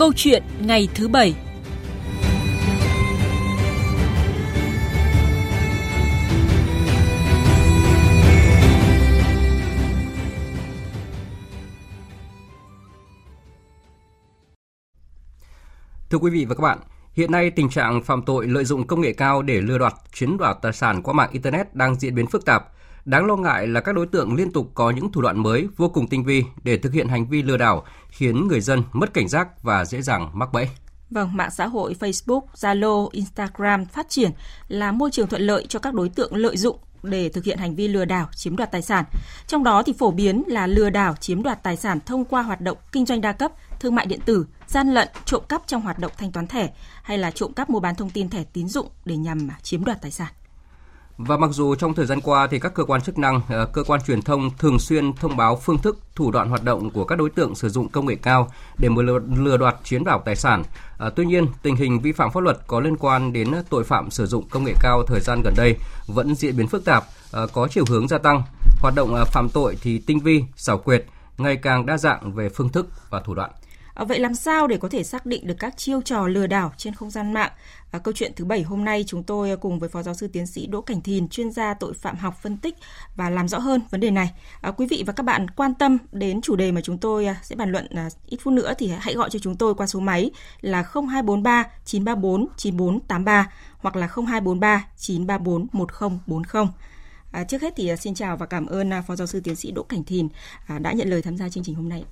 Câu chuyện ngày thứ bảy Thưa quý vị và các bạn, hiện nay tình trạng phạm tội lợi dụng công nghệ cao để lừa đoạt, chiếm đoạt tài sản qua mạng internet đang diễn biến phức tạp. Đáng lo ngại là các đối tượng liên tục có những thủ đoạn mới vô cùng tinh vi để thực hiện hành vi lừa đảo, khiến người dân mất cảnh giác và dễ dàng mắc bẫy. Vâng, mạng xã hội Facebook, Zalo, Instagram phát triển là môi trường thuận lợi cho các đối tượng lợi dụng để thực hiện hành vi lừa đảo chiếm đoạt tài sản. Trong đó thì phổ biến là lừa đảo chiếm đoạt tài sản thông qua hoạt động kinh doanh đa cấp, thương mại điện tử, gian lận, trộm cắp trong hoạt động thanh toán thẻ hay là trộm cắp mua bán thông tin thẻ tín dụng để nhằm chiếm đoạt tài sản. Và mặc dù trong thời gian qua thì các cơ quan chức năng, ờ, cơ quan truyền thông thường xuyên thông báo phương thức, thủ đoạn hoạt động của các đối tượng sử dụng công nghệ cao để lừa, lừa đoạt chiếm đoạt tài sản. À, tuy nhiên, tình hình vi phạm pháp luật có liên quan đến tội phạm sử dụng công nghệ cao thời gian gần đây vẫn diễn biến phức tạp, à, có chiều hướng gia tăng. Hoạt động phạm tội thì tinh vi, xảo quyệt, ngày càng đa dạng về phương thức và thủ đoạn. À, vậy làm sao để có thể xác định được các chiêu trò lừa đảo trên không gian mạng? À, câu chuyện thứ bảy hôm nay chúng tôi à, cùng với Phó Giáo sư Tiến sĩ Đỗ Cảnh Thìn, chuyên gia tội phạm học phân tích và làm rõ hơn vấn đề này. À, quý vị và các bạn quan tâm đến chủ đề mà chúng tôi à, sẽ bàn luận à, ít phút nữa thì hãy gọi cho chúng tôi qua số máy là 0243 934 9483 hoặc là 0243 934 1040. À, trước hết thì à, xin chào và cảm ơn Phó Giáo sư Tiến sĩ Đỗ Cảnh Thìn à, đã nhận lời tham gia chương trình hôm nay.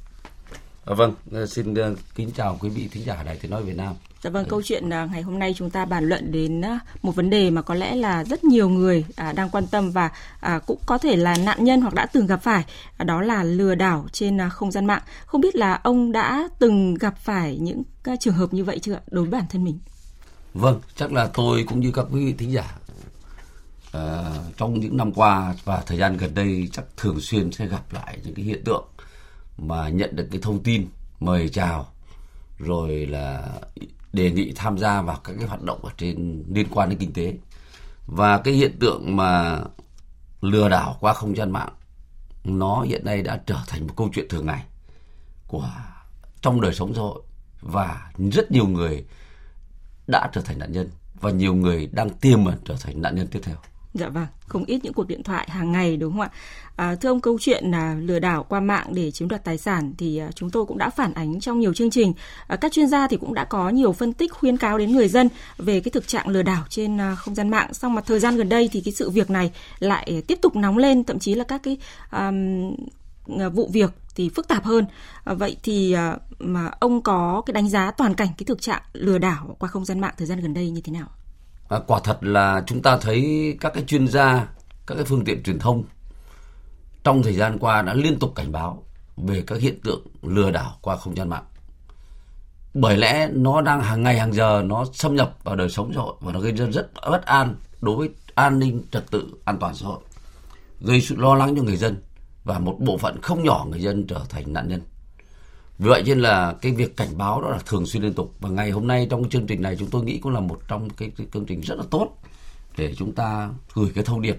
À, vâng, ờ, xin uh, kính chào quý vị thính giả Đài Tiếng Nói Việt Nam. Dạ vâng, Đấy. câu chuyện uh, ngày hôm nay chúng ta bàn luận đến một vấn đề mà có lẽ là rất nhiều người uh, đang quan tâm và uh, cũng có thể là nạn nhân hoặc đã từng gặp phải, đó là lừa đảo trên không gian mạng. Không biết là ông đã từng gặp phải những trường hợp như vậy chưa đối với bản thân mình? Vâng, chắc là tôi cũng như các quý vị thính giả uh, trong những năm qua và thời gian gần đây chắc thường xuyên sẽ gặp lại những cái hiện tượng mà nhận được cái thông tin mời chào rồi là đề nghị tham gia vào các cái hoạt động ở trên liên quan đến kinh tế và cái hiện tượng mà lừa đảo qua không gian mạng nó hiện nay đã trở thành một câu chuyện thường ngày của trong đời sống xã hội và rất nhiều người đã trở thành nạn nhân và nhiều người đang tiềm ẩn trở thành nạn nhân tiếp theo. Dạ vâng, không ít những cuộc điện thoại hàng ngày đúng không ạ? À, thưa ông, câu chuyện là lừa đảo qua mạng để chiếm đoạt tài sản thì à, chúng tôi cũng đã phản ánh trong nhiều chương trình. À, các chuyên gia thì cũng đã có nhiều phân tích khuyên cáo đến người dân về cái thực trạng lừa đảo trên à, không gian mạng. Song mà thời gian gần đây thì cái sự việc này lại à, tiếp tục nóng lên, thậm chí là các cái um, vụ việc thì phức tạp hơn. À, vậy thì mà ông có cái đánh giá toàn cảnh cái thực trạng lừa đảo qua không gian mạng thời gian gần đây như thế nào? À, quả thật là chúng ta thấy các cái chuyên gia, các cái phương tiện truyền thông trong thời gian qua đã liên tục cảnh báo về các hiện tượng lừa đảo qua không gian mạng. Bởi lẽ nó đang hàng ngày hàng giờ nó xâm nhập vào đời sống xã hội và nó gây ra rất bất an đối với an ninh trật tự an toàn xã hội, gây sự lo lắng cho người dân và một bộ phận không nhỏ người dân trở thành nạn nhân. Vì vậy nên là cái việc cảnh báo đó là thường xuyên liên tục và ngày hôm nay trong chương trình này chúng tôi nghĩ cũng là một trong cái, cái chương trình rất là tốt để chúng ta gửi cái thông điệp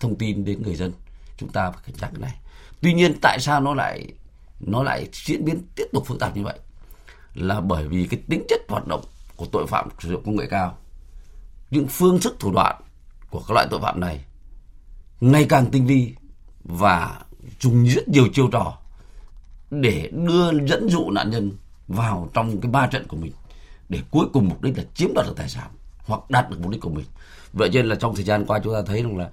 thông tin đến người dân chúng ta phải cảnh giác cái này. Tuy nhiên tại sao nó lại nó lại diễn biến tiếp tục phức tạp như vậy? Là bởi vì cái tính chất hoạt động của tội phạm sử dụng công nghệ cao, những phương thức thủ đoạn của các loại tội phạm này ngày càng tinh vi và dùng rất nhiều chiêu trò để đưa dẫn dụ nạn nhân vào trong cái ba trận của mình để cuối cùng mục đích là chiếm đoạt được tài sản hoặc đạt được mục đích của mình vậy nên là trong thời gian qua chúng ta thấy rằng là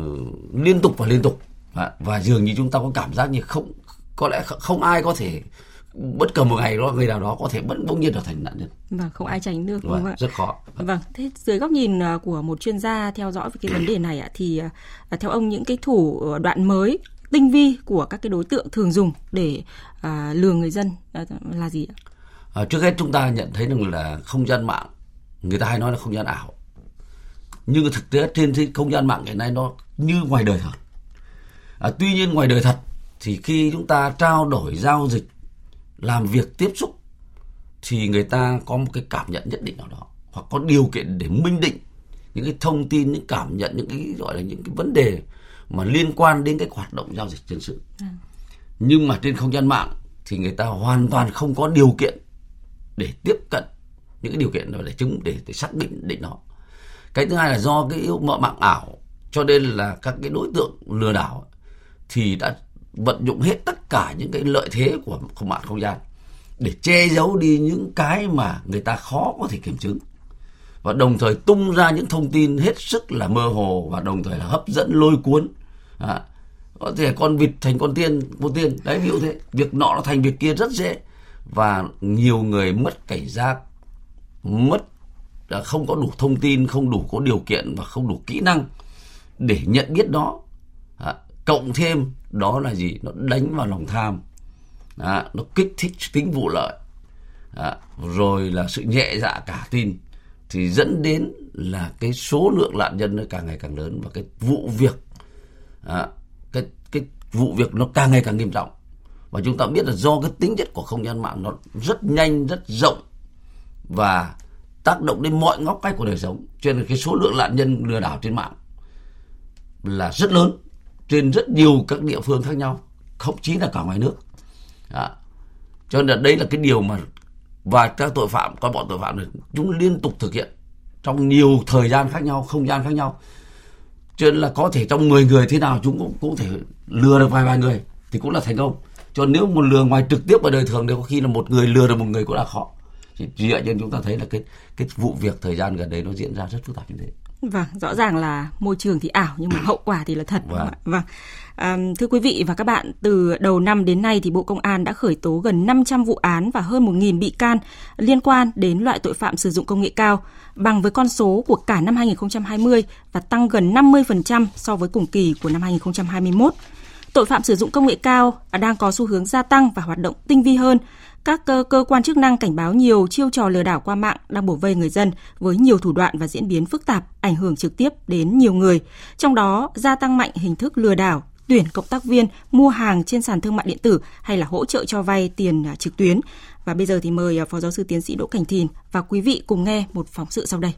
uh, liên tục và liên tục và, và dường như chúng ta có cảm giác như không có lẽ không ai có thể bất cứ một ngày đó người nào đó có thể vẫn bỗng nhiên trở thành nạn nhân. Vâng, không ai tránh được đúng vâng, không ạ? Rất khó. Vâng, thế dưới góc nhìn à, của một chuyên gia theo dõi về cái vấn đề này ạ thì à, theo ông những cái thủ đoạn mới tinh vi của các cái đối tượng thường dùng để à, lừa người dân à, là gì ạ? À, trước hết chúng ta nhận thấy rằng là không gian mạng người ta hay nói là không gian ảo nhưng thực tế trên không gian mạng hiện nay nó như ngoài đời thật à, tuy nhiên ngoài đời thật thì khi chúng ta trao đổi giao dịch làm việc tiếp xúc thì người ta có một cái cảm nhận nhất định nào đó hoặc có điều kiện để minh định những cái thông tin những cảm nhận những cái gọi là những cái vấn đề mà liên quan đến cái hoạt động giao dịch dân sự à. nhưng mà trên không gian mạng thì người ta hoàn toàn không có điều kiện để tiếp cận những cái điều kiện đó để chứng để, để xác định định nó cái thứ hai là do cái yếu mạng ảo cho nên là các cái đối tượng lừa đảo thì đã vận dụng hết tất cả những cái lợi thế của không mạng không gian để che giấu đi những cái mà người ta khó có thể kiểm chứng. Và đồng thời tung ra những thông tin hết sức là mơ hồ và đồng thời là hấp dẫn lôi cuốn. À, có thể con vịt thành con tiên con tiên. Đấy ví dụ thế. Việc nọ nó thành việc kia rất dễ. Và nhiều người mất cảnh giác mất à, không có đủ thông tin không đủ có điều kiện và không đủ kỹ năng để nhận biết nó cộng thêm đó là gì? Nó đánh vào lòng tham. À, nó kích thích tính vụ lợi. À, rồi là sự nhẹ dạ cả tin. Thì dẫn đến là cái số lượng nạn nhân nó càng ngày càng lớn và cái vụ việc à, cái cái vụ việc nó càng ngày càng nghiêm trọng. Và chúng ta biết là do cái tính chất của không gian mạng nó rất nhanh rất rộng và tác động đến mọi ngóc ngách của đời sống. Cho nên cái số lượng nạn nhân lừa đảo trên mạng là rất lớn trên rất nhiều các địa phương khác nhau, thậm chí là cả ngoài nước. À. cho nên là đây là cái điều mà và các tội phạm các bọn tội phạm này chúng liên tục thực hiện trong nhiều thời gian khác nhau, không gian khác nhau. Cho nên là có thể trong 10 người thế nào chúng cũng cũng thể lừa được vài vài người thì cũng là thành công. Cho nếu một lừa ngoài trực tiếp ở đời thường thì có khi là một người lừa được một người cũng là khó. Thì dựa vậy nên chúng ta thấy là cái cái vụ việc thời gian gần đây nó diễn ra rất phức tạp như thế. Vâng, rõ ràng là môi trường thì ảo nhưng mà hậu quả thì là thật. Vâng. vâng. À, thưa quý vị và các bạn, từ đầu năm đến nay thì Bộ Công an đã khởi tố gần 500 vụ án và hơn 1.000 bị can liên quan đến loại tội phạm sử dụng công nghệ cao, bằng với con số của cả năm 2020 và tăng gần 50% so với cùng kỳ của năm 2021. Tội phạm sử dụng công nghệ cao đang có xu hướng gia tăng và hoạt động tinh vi hơn, các cơ, cơ quan chức năng cảnh báo nhiều chiêu trò lừa đảo qua mạng đang bổ vây người dân với nhiều thủ đoạn và diễn biến phức tạp, ảnh hưởng trực tiếp đến nhiều người. Trong đó, gia tăng mạnh hình thức lừa đảo, tuyển cộng tác viên, mua hàng trên sàn thương mại điện tử hay là hỗ trợ cho vay tiền à, trực tuyến. Và bây giờ thì mời à, Phó Giáo sư Tiến sĩ Đỗ Cảnh Thìn và quý vị cùng nghe một phóng sự sau đây.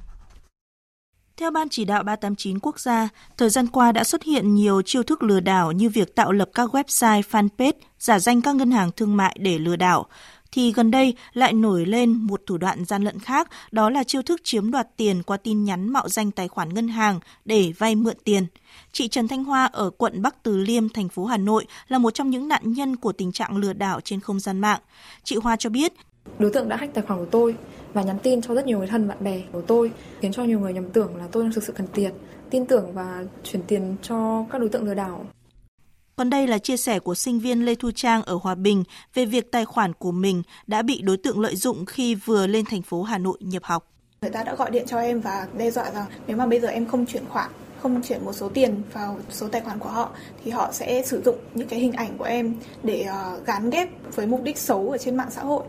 Theo Ban chỉ đạo 389 quốc gia, thời gian qua đã xuất hiện nhiều chiêu thức lừa đảo như việc tạo lập các website fanpage giả danh các ngân hàng thương mại để lừa đảo, thì gần đây lại nổi lên một thủ đoạn gian lận khác, đó là chiêu thức chiếm đoạt tiền qua tin nhắn mạo danh tài khoản ngân hàng để vay mượn tiền. Chị Trần Thanh Hoa ở quận Bắc Từ Liêm, thành phố Hà Nội là một trong những nạn nhân của tình trạng lừa đảo trên không gian mạng. Chị Hoa cho biết, Đối tượng đã hack tài khoản của tôi và nhắn tin cho rất nhiều người thân bạn bè của tôi, khiến cho nhiều người nhầm tưởng là tôi đang thực sự cần tiền, tin tưởng và chuyển tiền cho các đối tượng lừa đảo. Còn đây là chia sẻ của sinh viên Lê Thu Trang ở Hòa Bình về việc tài khoản của mình đã bị đối tượng lợi dụng khi vừa lên thành phố Hà Nội nhập học. Người ta đã gọi điện cho em và đe dọa rằng nếu mà bây giờ em không chuyển khoản, không chuyển một số tiền vào số tài khoản của họ thì họ sẽ sử dụng những cái hình ảnh của em để gắn gán ghép với mục đích xấu ở trên mạng xã hội.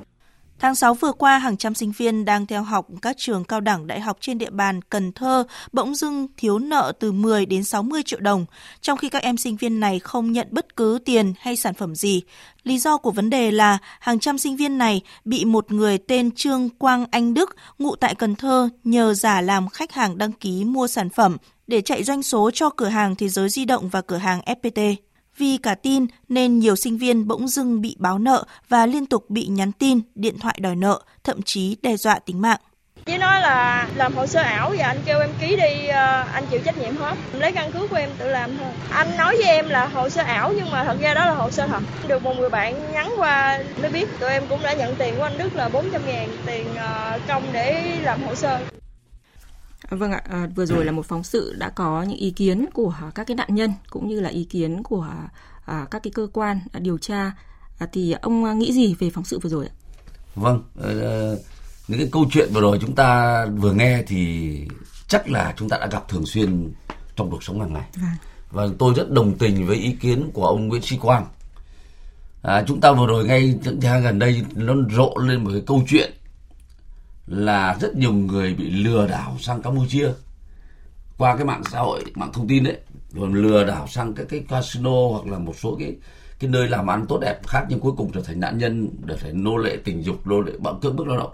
Tháng 6 vừa qua, hàng trăm sinh viên đang theo học các trường cao đẳng đại học trên địa bàn Cần Thơ bỗng dưng thiếu nợ từ 10 đến 60 triệu đồng, trong khi các em sinh viên này không nhận bất cứ tiền hay sản phẩm gì. Lý do của vấn đề là hàng trăm sinh viên này bị một người tên Trương Quang Anh Đức, ngụ tại Cần Thơ, nhờ giả làm khách hàng đăng ký mua sản phẩm để chạy doanh số cho cửa hàng Thế giới di động và cửa hàng FPT. Vì cả tin nên nhiều sinh viên bỗng dưng bị báo nợ và liên tục bị nhắn tin, điện thoại đòi nợ, thậm chí đe dọa tính mạng. Chỉ nói là làm hồ sơ ảo và anh kêu em ký đi, ờ, anh chịu trách nhiệm hết. Lấy căn cứ của em tự làm thôi. Anh nói với em là hồ sơ ảo nhưng mà thật ra đó là hồ sơ thật. Được một người bạn nhắn qua mới biết tụi em cũng đã nhận tiền của anh Đức là 400 ngàn tiền ờ, công để làm hồ sơ. Vâng ạ, à, vừa rồi là một phóng sự đã có những ý kiến của các cái nạn nhân cũng như là ý kiến của à, các cái cơ quan à, điều tra. À, thì ông nghĩ gì về phóng sự vừa rồi ạ? Vâng, uh, những cái câu chuyện vừa rồi chúng ta vừa nghe thì chắc là chúng ta đã gặp thường xuyên trong cuộc sống hàng ngày. Vâng. Và tôi rất đồng tình với ý kiến của ông Nguyễn Sĩ Quang. À, chúng ta vừa rồi ngay những tháng gần đây nó rộ lên một cái câu chuyện là rất nhiều người bị lừa đảo sang Campuchia. Qua cái mạng xã hội mạng thông tin đấy rồi lừa đảo sang các cái casino hoặc là một số cái cái nơi làm ăn tốt đẹp khác nhưng cuối cùng trở thành nạn nhân trở thành nô lệ tình dục nô lệ bằng cưỡng bức lao động.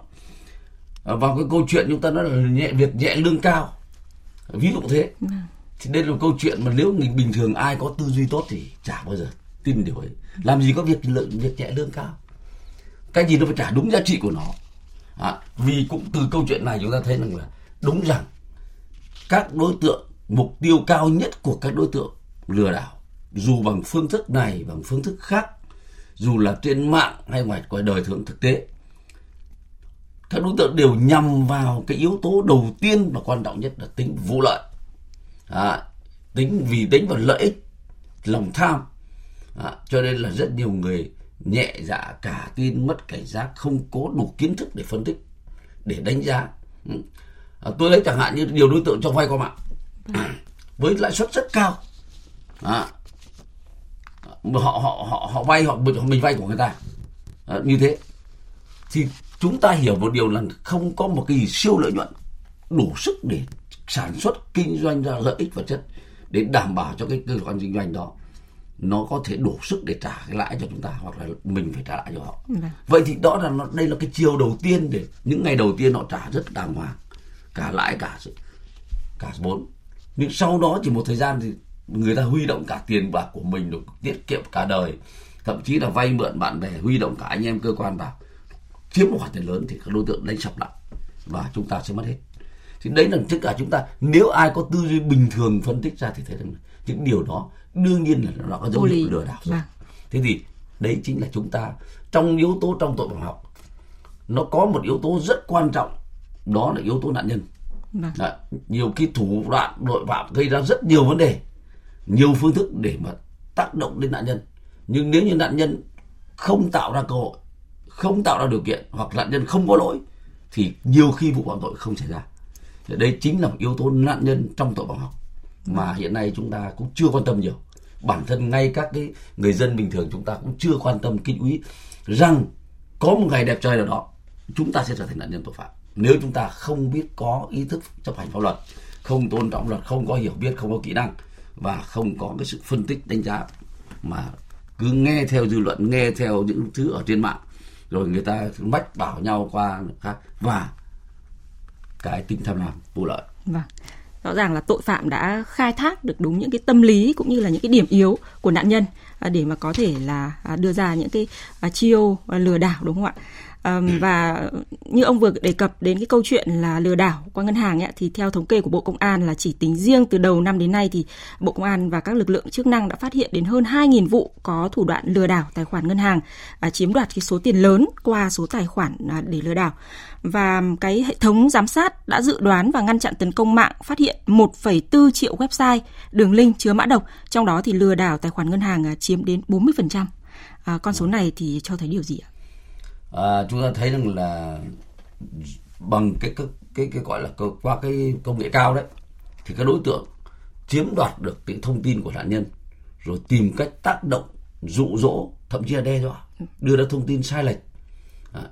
À, vào cái câu chuyện chúng ta nói là nhẹ việc nhẹ lương cao. Ví dụ thế. Vâng. thì đây là một câu chuyện mà nếu người bình thường ai có tư duy tốt thì chả bao giờ tin điều ấy. Làm gì có việc lượng việc nhẹ lương cao. Cái gì nó phải trả đúng giá trị của nó à, vì cũng từ câu chuyện này chúng ta thấy rằng là đúng rằng các đối tượng mục tiêu cao nhất của các đối tượng lừa đảo dù bằng phương thức này bằng phương thức khác dù là trên mạng hay ngoài ngoài đời thường thực tế các đối tượng đều nhằm vào cái yếu tố đầu tiên và quan trọng nhất là tính vụ lợi. À, tính vì tính vào lợi ích lòng tham. À, cho nên là rất nhiều người nhẹ dạ cả tin mất cảnh giác không có đủ kiến thức để phân tích để đánh giá. Ừ. À, tôi lấy chẳng hạn như nhiều đối tượng cho vay qua mạng. À, với lãi suất rất cao. À, họ họ họ họ vay họ mình vay của người ta. À, như thế. Thì chúng ta hiểu một điều là không có một cái gì siêu lợi nhuận đủ sức để sản xuất kinh doanh ra lợi ích vật chất để đảm bảo cho cái cơ quan kinh doanh đó nó có thể đủ sức để trả cái lãi cho chúng ta hoặc là mình phải trả lại cho họ. Vâng. vậy thì đó là nó, đây là cái chiều đầu tiên để những ngày đầu tiên họ trả rất đàng hoàng cả lãi cả cả vốn. Nhưng sau đó chỉ một thời gian thì người ta huy động cả tiền bạc của mình được tiết kiệm cả đời thậm chí là vay mượn bạn bè huy động cả anh em cơ quan vào chiếm một khoản tiền lớn thì các đối tượng đánh sập lại và chúng ta sẽ mất hết. Thì đấy là tất cả chúng ta nếu ai có tư duy bình thường phân tích ra thì thấy rằng những điều đó đương nhiên là nó có dấu hiệu lừa đảo rồi. Vâng. thế thì đấy chính là chúng ta trong yếu tố trong tội phạm học nó có một yếu tố rất quan trọng đó là yếu tố nạn nhân. Đấy, nhiều khi thủ đoạn tội phạm gây ra rất nhiều vấn đề nhiều phương thức để mà tác động đến nạn nhân. Nhưng nếu như nạn nhân không tạo ra cơ hội không tạo ra điều kiện hoặc nạn nhân không có lỗi thì nhiều khi vụ phạm tội không xảy ra. Đây chính là một yếu tố nạn nhân trong tội phạm học mà hiện nay chúng ta cũng chưa quan tâm nhiều. Bản thân ngay các cái người dân bình thường chúng ta cũng chưa quan tâm kinh úy rằng có một ngày đẹp trời nào đó chúng ta sẽ trở thành nạn nhân tội phạm. Nếu chúng ta không biết có ý thức chấp hành pháp luật không tôn trọng luật không có hiểu biết không có kỹ năng và không có cái sự phân tích đánh giá mà cứ nghe theo dư luận nghe theo những thứ ở trên mạng rồi người ta mách bảo nhau qua khác và cái tính tham lam vụ lợi. Vâng rõ ràng là tội phạm đã khai thác được đúng những cái tâm lý cũng như là những cái điểm yếu của nạn nhân à, để mà có thể là à, đưa ra những cái à, chiêu lừa đảo, đúng không ạ? Và như ông vừa đề cập đến cái câu chuyện là lừa đảo qua ngân hàng ấy, thì theo thống kê của Bộ Công an là chỉ tính riêng từ đầu năm đến nay thì Bộ Công an và các lực lượng chức năng đã phát hiện đến hơn 2.000 vụ có thủ đoạn lừa đảo tài khoản ngân hàng, à, chiếm đoạt cái số tiền lớn qua số tài khoản à, để lừa đảo. Và cái hệ thống giám sát đã dự đoán và ngăn chặn tấn công mạng phát hiện 1,4 triệu website, đường link chứa mã độc, trong đó thì lừa đảo tài khoản ngân hàng à, chiếm đến 40%. À, con số này thì cho thấy điều gì ạ? À, chúng ta thấy rằng là bằng cái cái cái, cái gọi là qua cái công nghệ cao đấy thì các đối tượng chiếm đoạt được cái thông tin của nạn nhân rồi tìm cách tác động dụ dỗ thậm chí là đe dọa đưa ra thông tin sai lệch. À,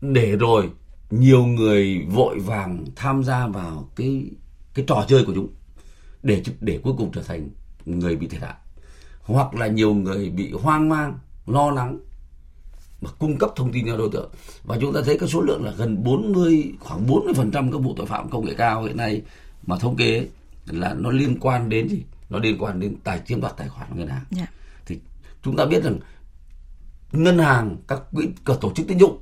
để rồi nhiều người vội vàng tham gia vào cái cái trò chơi của chúng để để cuối cùng trở thành người bị thiệt hại. Hoặc là nhiều người bị hoang mang lo lắng mà cung cấp thông tin cho đối tượng và chúng ta thấy cái số lượng là gần 40 khoảng 40 phần trăm các vụ tội phạm công nghệ cao hiện nay mà thống kê là nó liên quan đến gì nó liên quan đến tài chiếm đoạt tài khoản ngân hàng yeah. Dạ. thì chúng ta biết rằng ngân hàng các quỹ các tổ chức tín dụng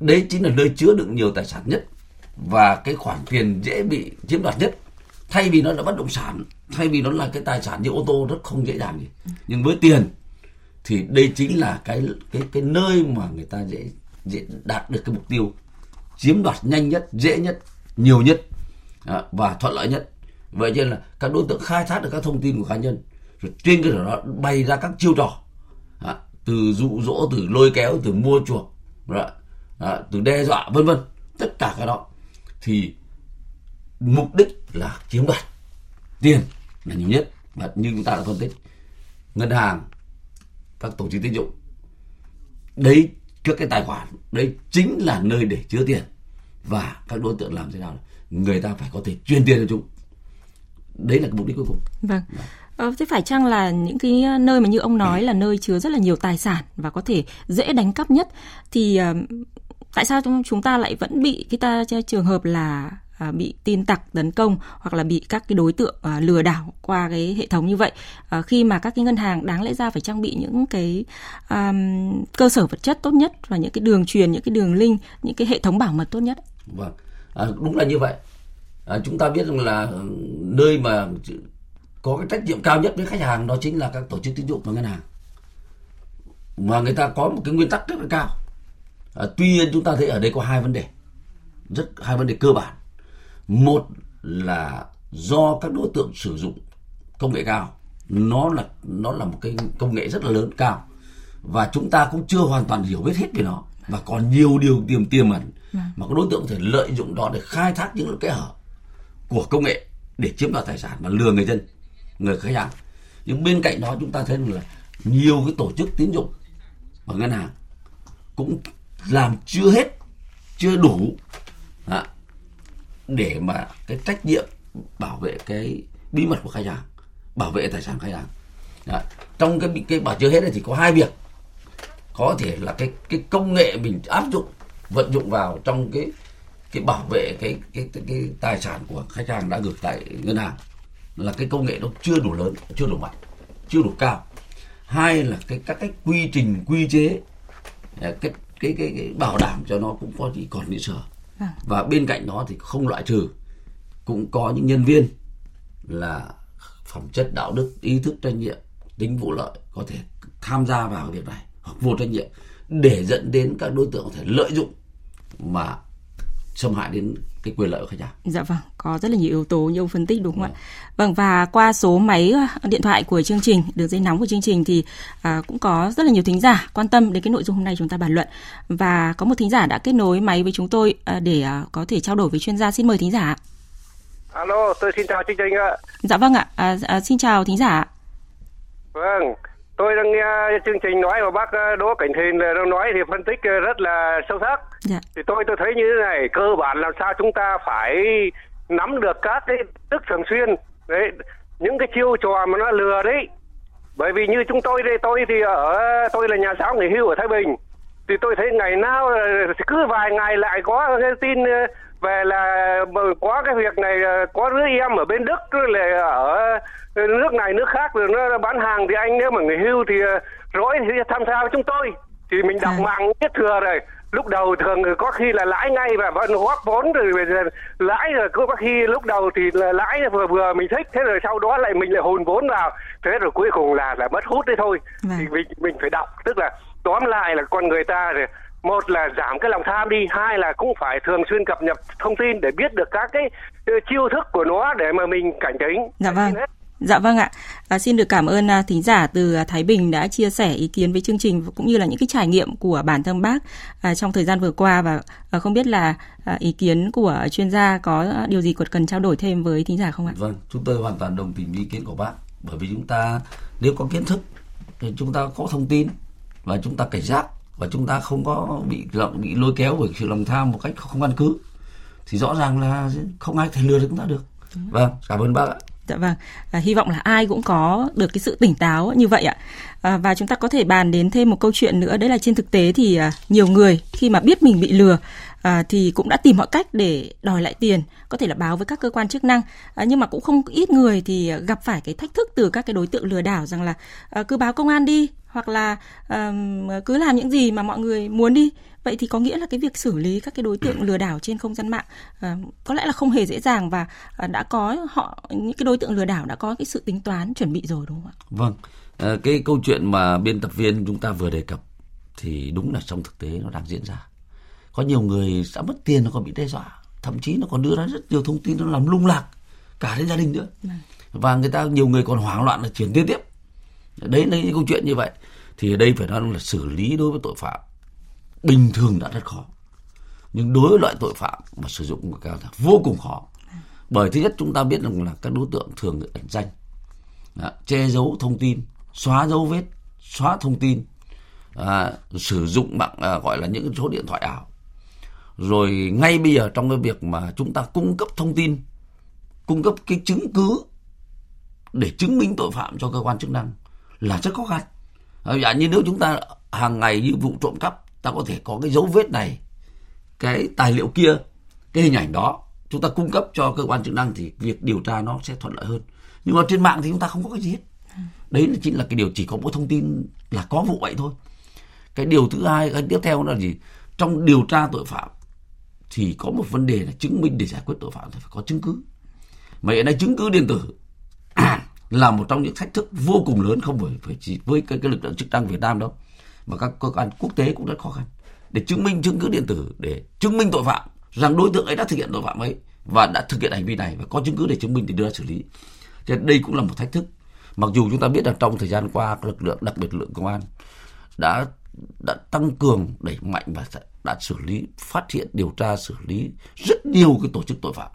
đấy chính là nơi chứa đựng nhiều tài sản nhất và cái khoản tiền dễ bị chiếm đoạt nhất thay vì nó là bất động sản thay vì nó là cái tài sản như ô tô rất không dễ dàng gì ừ. nhưng với tiền thì đây chính là cái cái cái nơi mà người ta dễ dễ đạt được cái mục tiêu chiếm đoạt nhanh nhất dễ nhất nhiều nhất à, và thuận lợi nhất. Vậy nên là các đối tượng khai thác được các thông tin của cá nhân rồi trên cơ sở đó bày ra các chiêu trò à, từ dụ dỗ từ lôi kéo từ mua chuộc rồi, à, từ đe dọa vân vân tất cả cái đó. Thì mục đích là chiếm đoạt tiền là nhiều nhất và như chúng ta đã phân tích ngân hàng các tổ chức tín dụng. Đấy các cái tài khoản đấy chính là nơi để chứa tiền. Và các đối tượng làm thế nào? Người ta phải có thể chuyên tiền cho chúng. Đấy là cái mục đích cuối cùng. Vâng. Ờ, thế phải chăng là những cái nơi mà như ông nói là nơi chứa rất là nhiều tài sản và có thể dễ đánh cắp nhất? Thì uh, tại sao chúng ta lại vẫn bị cái ta trường hợp là à, bị tin tặc tấn công hoặc là bị các cái đối tượng à, lừa đảo qua cái hệ thống như vậy. À, khi mà các cái ngân hàng đáng lẽ ra phải trang bị những cái à, cơ sở vật chất tốt nhất và những cái đường truyền những cái đường link những cái hệ thống bảo mật tốt nhất. Vâng. À, đúng là như vậy. À, chúng ta biết rằng là nơi mà có cái trách nhiệm cao nhất với khách hàng đó chính là các tổ chức tín dụng và ngân hàng. Mà người ta có một cái nguyên tắc rất là cao. À, tuy nhiên chúng ta thấy ở đây có hai vấn đề rất hai vấn đề cơ bản một là do các đối tượng sử dụng công nghệ cao. Nó là nó là một cái công nghệ rất là lớn cao. Và chúng ta cũng chưa hoàn toàn hiểu biết hết về nó. Và còn nhiều điều tiềm tiềm ẩn mà các đối tượng có thể lợi dụng đó để khai thác những cái hở của công nghệ để chiếm đoạt tài sản và lừa người dân người khách hàng. Nhưng bên cạnh đó chúng ta thấy là nhiều cái tổ chức tín dụng và ngân hàng cũng làm chưa hết chưa đủ để mà cái trách nhiệm bảo vệ cái bí mật của khách hàng bảo vệ tài sản khách hàng Đó. trong cái cái bảo chưa hết này thì có hai việc. Có thể là cái cái công nghệ mình áp dụng vận dụng vào trong cái cái bảo vệ cái cái cái, cái tài sản của khách hàng đã gửi tại ngân hàng. Là cái công nghệ nó chưa đủ lớn chưa đủ mạnh chưa đủ cao. Hai là cái các cái quy trình quy chế cái cái cái, cái bảo đảm cho nó cũng có chỉ còn bị sửa vâng. và bên cạnh đó thì không loại trừ, cũng có những nhân viên là phẩm chất, đạo đức, ý thức, trách nhiệm, tính vụ lợi có thể tham gia vào việc này, hoặc vô trách nhiệm, để dẫn đến các đối tượng có thể lợi dụng mà xâm hại đến cái quyền lợi của khách hàng. Dạ vâng, có rất là nhiều yếu tố như ông phân tích đúng không vâng. ạ? Vâng và qua số máy ờ, điện thoại của chương trình, đường dây nóng của chương trình thì à, cũng có rất là nhiều thính giả quan tâm đến cái nội dung hôm nay chúng ta bàn luận và có một thính giả đã kết nối máy với chúng tôi à, để à, có thể trao đổi với chuyên gia. Xin mời thính giả. Alo, tôi xin chào chương trình ạ. Dạ vâng ạ, à, à, xin chào thính giả. Vâng, tôi đang nghe chương trình nói của bác ờ, Đỗ Cảnh Thìn nó nói thì phân tích ờ, rất là sâu sắc. Dạ. Thì tôi tôi thấy như thế này, cơ bản làm sao chúng ta phải nắm được các cái tức thường xuyên đấy những cái chiêu trò mà nó lừa đấy. Bởi vì như chúng tôi đây tôi thì ở tôi là nhà giáo nghỉ hưu ở Thái Bình thì tôi thấy ngày nào ờ, cứ vài ngày lại có cái tin về là có cái việc này có đứa em ở bên Đức là ở nước này nước khác rồi nó bán hàng thì anh nếu mà người hưu thì rỗi thì tham gia với chúng tôi thì mình đọc à. mạng biết thừa rồi lúc đầu thường có khi là lãi ngay và vẫn góp vốn rồi bây giờ lãi rồi có khi lúc đầu thì là lãi vừa vừa mình thích thế rồi sau đó lại mình lại hùn vốn vào thế rồi cuối cùng là là mất hút đấy thôi vâng. thì mình mình phải đọc tức là tóm lại là con người ta rồi một là giảm cái lòng tham đi hai là cũng phải thường xuyên cập nhật thông tin để biết được các cái chiêu thức của nó để mà mình cảnh tỉnh dạ vâng. Dạ vâng ạ. À, xin được cảm ơn à, thính giả từ à, Thái Bình đã chia sẻ ý kiến với chương trình cũng như là những cái trải nghiệm của bản thân bác à, trong thời gian vừa qua và à, không biết là à, ý kiến của chuyên gia có điều gì cần trao đổi thêm với thính giả không ạ? Vâng, chúng tôi hoàn toàn đồng tình với ý kiến của bác. Bởi vì chúng ta nếu có kiến thức thì chúng ta có thông tin và chúng ta cảnh giác và chúng ta không có bị bị lôi kéo bởi sự lòng tham một cách không căn cứ thì rõ ràng là không ai thể lừa được chúng ta được. Vâng, cảm ơn bác ạ. Dạ vâng, à, hy vọng là ai cũng có được cái sự tỉnh táo như vậy ạ. À, và chúng ta có thể bàn đến thêm một câu chuyện nữa, đấy là trên thực tế thì à, nhiều người khi mà biết mình bị lừa à, thì cũng đã tìm mọi cách để đòi lại tiền, có thể là báo với các cơ quan chức năng. À, nhưng mà cũng không ít người thì gặp phải cái thách thức từ các cái đối tượng lừa đảo rằng là à, cứ báo công an đi hoặc là à, cứ làm những gì mà mọi người muốn đi vậy thì có nghĩa là cái việc xử lý các cái đối tượng lừa đảo trên không gian mạng à, có lẽ là không hề dễ dàng và à, đã có họ những cái đối tượng lừa đảo đã có cái sự tính toán chuẩn bị rồi đúng không ạ? Vâng, à, cái câu chuyện mà biên tập viên chúng ta vừa đề cập thì đúng là trong thực tế nó đang diễn ra. Có nhiều người đã mất tiền nó còn bị đe dọa, thậm chí nó còn đưa ra rất nhiều thông tin nó làm lung lạc cả đến gia đình nữa. Vâng. Và người ta nhiều người còn hoảng loạn là chuyển tiền tiếp. Đấy là những câu chuyện như vậy. Thì ở đây phải nói là xử lý đối với tội phạm bình thường đã rất khó nhưng đối với loại tội phạm mà sử dụng cao là vô cùng khó bởi thứ nhất chúng ta biết rằng là các đối tượng thường ẩn danh à, che giấu thông tin xóa dấu vết xóa thông tin à, sử dụng mạng à, gọi là những số điện thoại ảo rồi ngay bây giờ trong cái việc mà chúng ta cung cấp thông tin, cung cấp cái chứng cứ để chứng minh tội phạm cho cơ quan chức năng là rất khó khăn. Ờ, dạ như nếu chúng ta hàng ngày như vụ trộm cắp, ta có thể có cái dấu vết này, cái tài liệu kia, cái hình ảnh đó, chúng ta cung cấp cho cơ quan chức năng thì việc điều tra nó sẽ thuận lợi hơn. Nhưng mà trên mạng thì chúng ta không có cái gì hết. Đấy chính là cái điều chỉ có mỗi thông tin là có vụ vậy thôi. Cái điều thứ hai, cái tiếp theo là gì? Trong điều tra tội phạm thì có một vấn đề là chứng minh để giải quyết tội phạm thì phải có chứng cứ mà hiện nay chứng cứ điện tử là một trong những thách thức vô cùng lớn không phải phải chỉ với cái, cái lực lượng chức năng Việt Nam đâu mà các cơ quan quốc tế cũng rất khó khăn để chứng minh chứng cứ điện tử để chứng minh tội phạm rằng đối tượng ấy đã thực hiện tội phạm ấy và đã thực hiện hành vi này và có chứng cứ để chứng minh thì đưa ra xử lý. Cho nên đây cũng là một thách thức. Mặc dù chúng ta biết là trong thời gian qua lực lượng đặc biệt lực lượng công an đã đã tăng cường đẩy mạnh và đã xử lý, phát hiện, điều tra, xử lý rất nhiều cái tổ chức tội phạm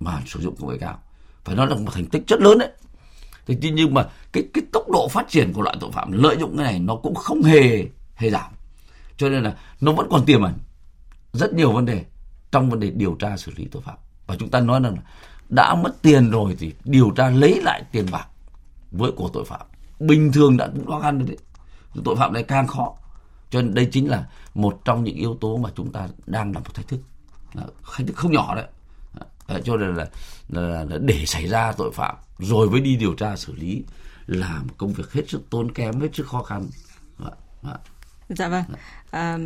mà sử dụng công nghệ cao. Phải nói là một thành tích rất lớn đấy. Thế nhưng mà cái cái tốc độ phát triển của loại tội phạm, lợi dụng cái này nó cũng không hề hề giảm. Cho nên là nó vẫn còn tiềm ẩn rất nhiều vấn đề trong vấn đề điều tra xử lý tội phạm. Và chúng ta nói rằng là đã mất tiền rồi thì điều tra lấy lại tiền bạc với của tội phạm. Bình thường đã cũng khó khăn rồi đấy. Tội phạm này càng khó cho nên đây chính là một trong những yếu tố mà chúng ta đang là một thách thức. Thách thức không nhỏ đấy. Cho nên là, là, là để xảy ra tội phạm rồi mới đi điều tra xử lý là một công việc hết sức tốn kém hết sức khó khăn. Dạ vâng. À,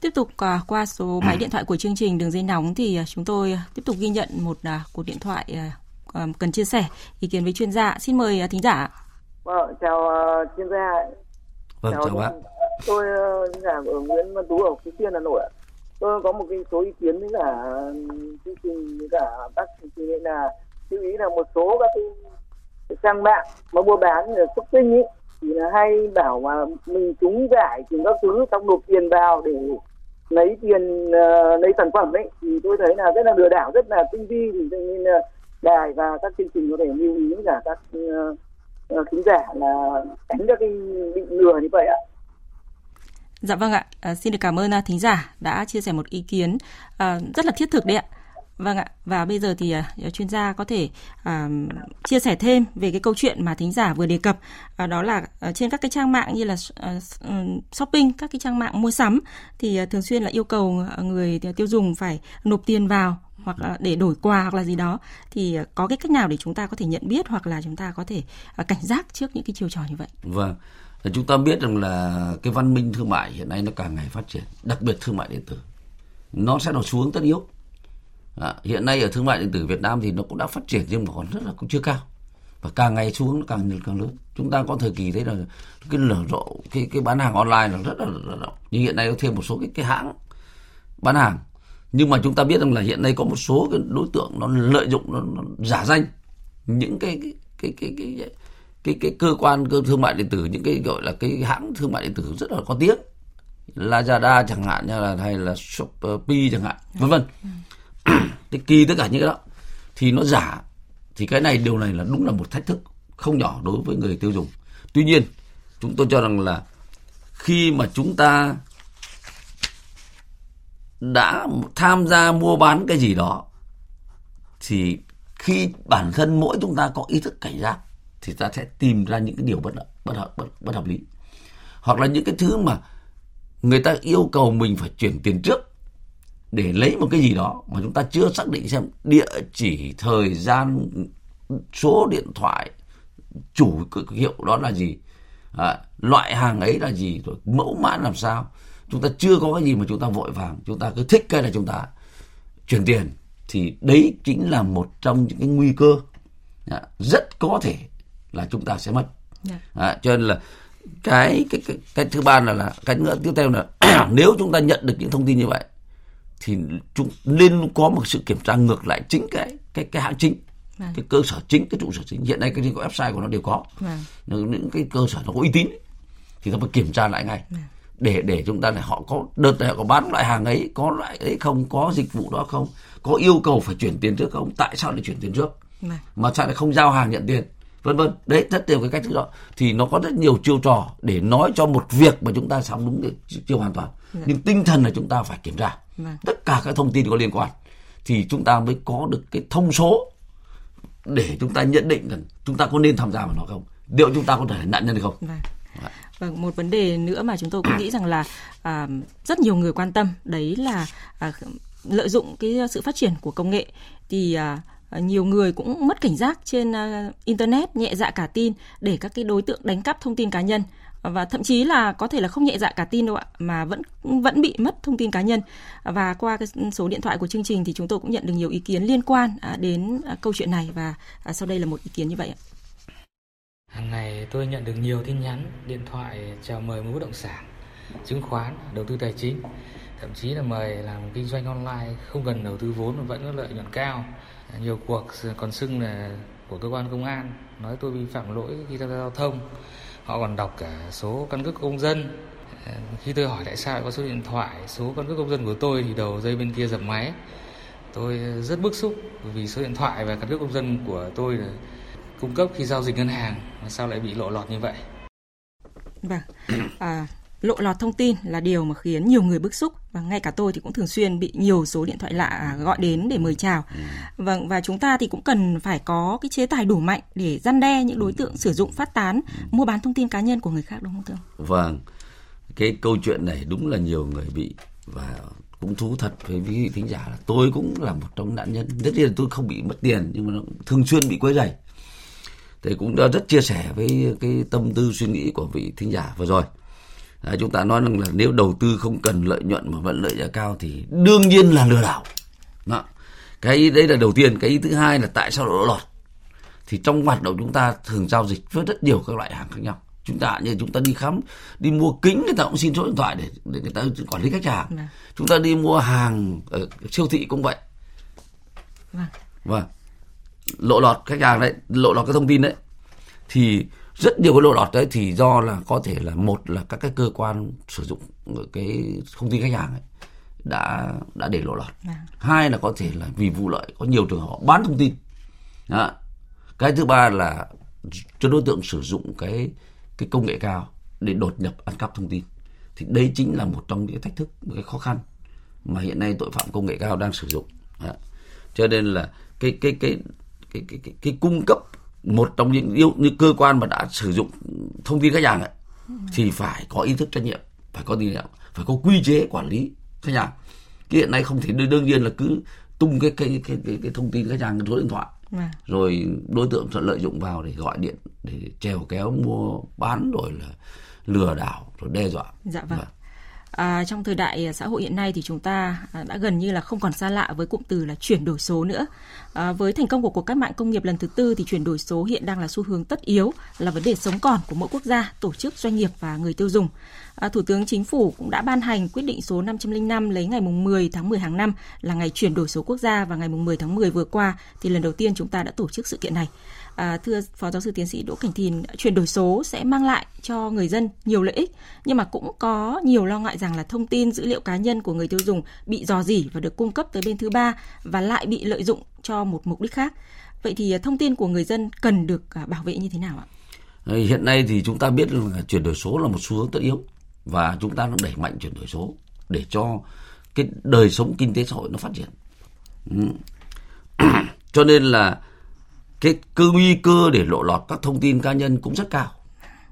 tiếp tục à, qua số máy điện thoại của chương trình đường dây nóng thì à, chúng tôi tiếp tục ghi nhận một à, cuộc điện thoại à, à cần chia sẻ ý kiến với chuyên gia. Xin mời à, thính giả vâng chào uh, chuyên gia vâng chào, chào bạn tôi ờ, làm ở Nguyễn Văn Tú ở Phú Xuyên Hà Nội ạ. Tôi có một cái số ý kiến với cả ừ, chương trình với cả bác chương trình là chú ý là một số các cái, trang mạng mà mua bán là shopping ấy thì là hay bảo mà mình trúng giải trúng các thứ xong nộp tiền vào để lấy tiền uh, lấy sản phẩm ấy. Thì tôi thấy là rất là lừa đảo rất là tinh vi. Thì nên uh, đài và các chương trình có thể lưu ý với cả các uh, khán giả là tránh các cái bị lừa như vậy ạ. Dạ vâng ạ, à, xin được cảm ơn à, thính giả đã chia sẻ một ý kiến à, rất là thiết thực đấy ạ. Vâng ạ, và bây giờ thì uh, chuyên gia có thể uh, chia sẻ thêm về cái câu chuyện mà thính giả vừa đề cập, uh, đó là uh, trên các cái trang mạng như là uh, shopping, các cái trang mạng mua sắm thì uh, thường xuyên là yêu cầu người tiêu dùng phải nộp tiền vào hoặc là để đổi quà hoặc là gì đó thì có cái cách nào để chúng ta có thể nhận biết hoặc là chúng ta có thể cảnh giác trước những cái chiêu trò như vậy? Vâng. Chúng ta biết rằng là cái văn minh thương mại hiện nay nó càng ngày phát triển, đặc biệt thương mại điện tử. Nó sẽ nó xuống tất yếu. À, hiện nay ở thương mại điện tử Việt Nam thì nó cũng đã phát triển nhưng mà còn rất là cũng chưa cao. Và càng ngày xuống nó càng càng lớn. Chúng ta có thời kỳ thấy là cái lở rộ cái cái bán hàng online là rất là, rất là nhưng hiện nay có thêm một số cái cái hãng bán hàng. Nhưng mà chúng ta biết rằng là hiện nay có một số cái đối tượng nó lợi dụng nó, nó giả danh những cái cái cái cái cái cái, cái, cái cơ quan cơ thương mại điện tử những cái gọi là cái hãng thương mại điện tử rất là có tiếng. Lazada chẳng hạn như là hay là Shopee chẳng hạn vân vân. Cái kỳ tất cả những cái đó thì nó giả. Thì cái này điều này là đúng là một thách thức không nhỏ đối với người tiêu dùng. Tuy nhiên chúng tôi cho rằng là khi mà chúng ta đã tham gia mua bán cái gì đó thì khi bản thân mỗi chúng ta có ý thức cảnh giác thì ta sẽ tìm ra những cái điều bất bất hợp bất, bất hợp lý. Hoặc là những cái thứ mà người ta yêu cầu mình phải chuyển tiền trước để lấy một cái gì đó mà chúng ta chưa xác định xem địa chỉ thời gian số điện thoại chủ hiệu đó là gì à, loại hàng ấy là gì rồi mẫu mã làm sao. Chúng ta chưa có cái gì mà chúng ta vội vàng chúng ta cứ thích cái là chúng ta chuyển tiền. Thì đấy chính là một trong những cái nguy cơ à, rất có thể là chúng ta sẽ mất yeah. Dạ. à, cho nên là cái cái cái, cái thứ ba là là cái nữa tiếp theo là nếu chúng ta nhận được những thông tin như vậy thì chúng nên có một sự kiểm tra ngược lại chính cái cái cái hãng chính vâng. cái cơ sở chính cái trụ sở chính hiện nay cái có website của nó đều có vâng. những cái cơ sở nó có uy tín thì ta phải kiểm tra lại ngay vâng. để để chúng ta này họ có đợt này họ có bán loại hàng ấy có loại ấy không có dịch vụ đó không có yêu cầu phải chuyển tiền trước không tại sao lại chuyển tiền trước vâng. mà sao lại không giao hàng nhận tiền vân vân. Đấy rất nhiều cái cách thức đó. Thì nó có rất nhiều chiêu trò để nói cho một việc mà chúng ta sống đúng được chưa hoàn toàn. Vâng. nhưng tinh thần là chúng ta phải kiểm tra. Vâng. tất cả các thông tin có liên quan thì chúng ta mới có được cái thông số để chúng ta nhận định rằng chúng ta có nên tham gia vào nó không liệu chúng ta có thể là nạn nhân hay không. Vâng. Vâng, một vấn đề nữa mà chúng tôi cũng nghĩ rằng là à, rất nhiều người quan tâm đấy là à, lợi dụng cái sự phát triển của công nghệ. Thì Ờ, nhiều người cũng mất cảnh giác trên ờ, internet nhẹ dạ cả tin để các cái đối tượng đánh cắp thông tin cá nhân ờ, và thậm chí là có thể là không nhẹ dạ cả tin đâu ạ mà vẫn vẫn bị mất thông tin cá nhân và qua cái số điện thoại của chương trình thì chúng tôi cũng nhận được nhiều ý kiến liên quan à, đến à, câu chuyện này và à, sau đây là một ý kiến như vậy ạ. Hàng ngày tôi nhận được nhiều tin nhắn, điện thoại chào mời mua bất động sản, chứng khoán, đầu tư tài chính, thậm chí là mời làm kinh doanh online không cần đầu tư vốn mà vẫn có lợi nhuận cao. Nhiều cuộc còn xưng là của cơ quan công an nói tôi vi phạm lỗi khi tham gia giao thông. Họ còn đọc cả số căn cước công dân. Khi tôi hỏi tại sao có số điện thoại số căn cước công dân của tôi thì đầu dây bên kia dập máy. Tôi rất bức xúc vì số điện thoại và căn cước công dân của tôi là cung cấp khi giao dịch ngân hàng mà sao lại bị lộ lọt như vậy? Vâng. À, lộ lọt thông tin là điều mà khiến nhiều người bức xúc và ngay cả tôi thì cũng thường xuyên bị nhiều số điện thoại lạ gọi đến để mời chào. Ừ. Vâng và chúng ta thì cũng cần phải có cái chế tài đủ mạnh để răn đe những đối tượng sử dụng phát tán ừ. mua bán thông tin cá nhân của người khác đúng không thưa ông? Vâng. Cái câu chuyện này đúng là nhiều người bị và cũng thú thật với quý vị thính giả là tôi cũng là một trong nạn nhân. Tất nhiên tôi không bị mất tiền nhưng mà thường xuyên bị quấy rầy. Thì cũng đã rất chia sẻ với cái tâm tư suy nghĩ của vị thính giả vừa rồi. Đấy, chúng ta nói rằng là nếu đầu tư không cần lợi nhuận mà vẫn lợi nhuận cao thì đương nhiên là lừa đảo. Đó. Cái ý đấy là đầu tiên. Cái ý thứ hai là tại sao lộ lọt? Thì trong hoạt động chúng ta thường giao dịch với rất nhiều các loại hàng khác nhau. Chúng ta như chúng ta đi khám, đi mua kính người ta cũng xin số điện thoại để để người ta quản lý khách hàng. Vâng. Chúng ta đi mua hàng ở siêu thị cũng vậy. Vâng. Vâng. Lộ lọt khách hàng đấy, lộ lọt cái thông tin đấy. Thì rất nhiều cái lộ lọt đấy thì do là có thể là một là các cái cơ quan sử dụng cái thông tin khách hàng ấy đã đã để lộ lọt à. hai là có thể là vì vụ lợi có nhiều trường hợp bán thông tin đó. cái thứ ba là cho đối tượng sử dụng cái cái công nghệ cao để đột nhập ăn cắp thông tin thì đây chính là một trong những thách thức một cái khó khăn mà hiện nay tội phạm công nghệ cao đang sử dụng đó. cho nên là cái cái cái cái cái, cái, cái cung cấp một trong những yêu những cơ quan mà đã sử dụng thông tin khách hàng ấy, thì phải có ý thức trách nhiệm phải có nhiệm phải có quy chế quản lý khách hàng. Cái hiện nay không thể đương nhiên là cứ tung cái cái cái cái, cái thông tin khách hàng số điện thoại. À. rồi đối tượng sẽ lợi dụng vào để gọi điện để trèo kéo mua bán rồi là lừa đảo rồi đe dọa. Dạ vâng. Và, À, trong thời đại à, xã hội hiện nay thì chúng ta à, đã gần như là không còn xa lạ với cụm từ là chuyển đổi số nữa. À, với thành công của cuộc cách mạng công nghiệp lần thứ tư thì chuyển đổi số hiện đang là xu hướng tất yếu, là vấn đề sống còn của mỗi quốc gia, tổ chức, doanh nghiệp và người tiêu dùng. À, Thủ tướng Chính phủ cũng đã ban hành quyết định số 505 lấy ngày mùng 10 tháng 10 hàng năm là ngày chuyển đổi số quốc gia và ngày mùng 10 tháng 10 vừa qua thì lần đầu tiên chúng ta đã tổ chức sự kiện này. À, thưa Phó Giáo sư Tiến sĩ Đỗ Cảnh Thìn, chuyển đổi số sẽ mang lại cho người dân nhiều lợi ích, nhưng mà cũng có nhiều lo ngại rằng là thông tin dữ liệu cá nhân của người tiêu dùng bị dò dỉ và được cung cấp tới bên thứ ba và lại bị lợi dụng cho một mục đích khác. Vậy thì à, thông tin của người dân cần được à, bảo vệ như thế nào ạ? Ờ, hiện nay thì chúng ta biết là chuyển đổi số là một xu hướng tất yếu và chúng ta đang đẩy mạnh chuyển đổi số để cho cái đời sống kinh tế xã hội nó phát triển. Ừ. cho nên là cái cơ nguy cơ để lộ lọt các thông tin cá nhân cũng rất cao.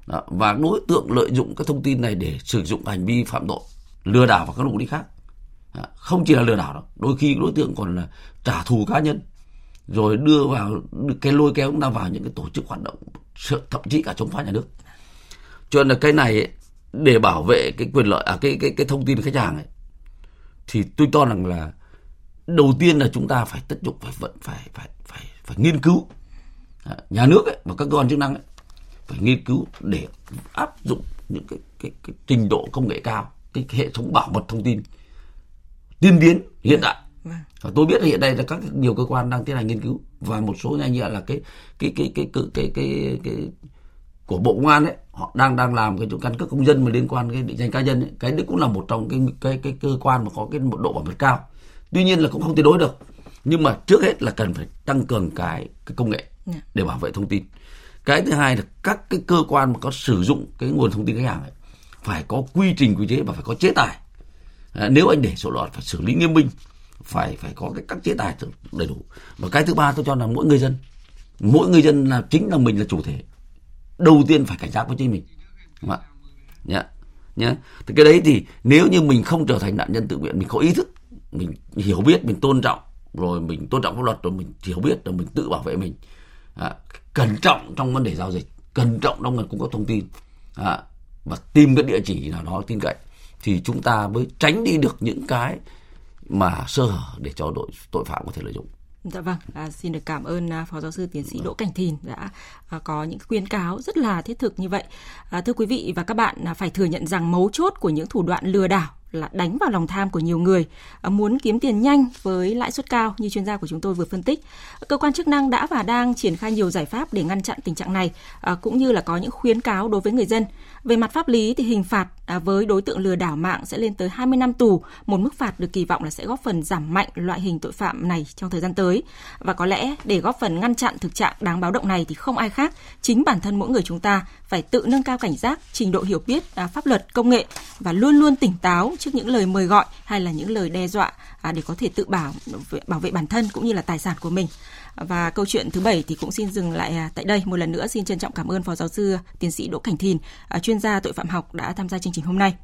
Đó, và đối tượng lợi dụng các thông tin này để sử dụng hành vi phạm tội lừa đảo và các mục đích khác. Đó, không chỉ là lừa đảo đâu đôi khi đối tượng còn là trả thù cá nhân rồi đưa vào cái lôi kéo chúng ta vào những cái tổ chức hoạt động thậm chí cả chống phá nhà nước. Cho nên là cái này ấy, để bảo vệ cái quyền lợi à cái cái cái thông tin khách hàng ấy thì tôi cho rằng là đầu tiên là chúng ta phải tất dụng phải vẫn phải phải phải phải nghiên cứu nhà nước ấy, và các cơ quan chức năng ấy, phải nghiên cứu để áp dụng những cái, cái, cái trình độ công nghệ cao cái hệ thống bảo mật thông tin tiên tiến hiện đại. Vâng. và tôi biết là hiện nay là các nhiều cơ quan đang tiến hành nghiên cứu và một số nhanh như là cái cái cái cái cái cái cái, cái của bộ công an ấy họ đang đang làm cái chỗ căn cước công dân mà liên quan cái định danh cá nhân ấy. Cái đấy cũng là một trong cái cái cái cơ quan mà có cái một độ bảo mật cao. Tuy nhiên là cũng không tuyệt đối được. Nhưng mà trước hết là cần phải tăng cường cái cái công nghệ. Dạ. để bảo vệ thông tin. Cái thứ hai là các cái cơ quan mà có sử dụng cái nguồn thông tin khách hàng ấy, phải có quy trình quy chế và phải có chế tài. À, nếu anh để sổ lọt phải xử lý nghiêm minh phải phải có cái các chế tài đầy đủ. Và cái thứ ba tôi cho là mỗi người dân mỗi người dân là chính là mình là chủ thể đầu tiên phải cảnh giác với chính mình. Đúng không ạ. Nhá nhá. Thì cái đấy thì nếu như mình không trở thành nạn nhân tự nguyện mình có ý thức mình hiểu biết mình tôn trọng rồi mình tôn trọng pháp luật rồi mình hiểu biết rồi mình tự bảo vệ mình à, cẩn trọng trong vấn đề giao dịch cẩn trọng trong vấn cung cấp thông tin à, và tìm cái địa chỉ nào đó tin cậy thì chúng ta mới tránh đi được những cái mà sơ hở để cho đội tội phạm có thể lợi dụng. Dạ vâng, à, xin được cảm ơn à, Phó Giáo sư Tiến sĩ Đỗ Cảnh Thìn đã à, có những khuyến cáo rất là thiết thực như vậy. À, thưa quý vị và các bạn, à, phải thừa nhận rằng mấu chốt của những thủ đoạn lừa đảo là đánh vào lòng tham của nhiều người à, muốn kiếm tiền nhanh với lãi suất cao như chuyên gia của chúng tôi vừa phân tích. Cơ quan chức năng đã và đang triển khai nhiều giải pháp để ngăn chặn tình trạng này à, cũng như là có những khuyến cáo đối với người dân. Về mặt pháp lý thì hình phạt à, với đối tượng lừa đảo mạng sẽ lên tới 20 năm tù, một mức phạt được kỳ vọng là sẽ góp phần giảm mạnh loại hình tội phạm này trong thời gian tới. Và có lẽ để góp phần ngăn chặn thực trạng đáng báo động này thì không ai khác, chính bản thân mỗi người chúng ta phải tự nâng cao cảnh giác, trình độ hiểu biết à, pháp luật, công nghệ và luôn luôn tỉnh táo trước những lời mời gọi hay là những lời đe dọa à, để có thể tự bảo bảo vệ bản thân cũng như là tài sản của mình. Và câu chuyện thứ bảy thì cũng xin dừng lại à, tại đây. Một lần nữa xin trân trọng cảm ơn Phó Giáo sư Tiến sĩ Đỗ Cảnh Thìn, à, chuyên gia tội phạm học đã tham gia chương trình hôm nay.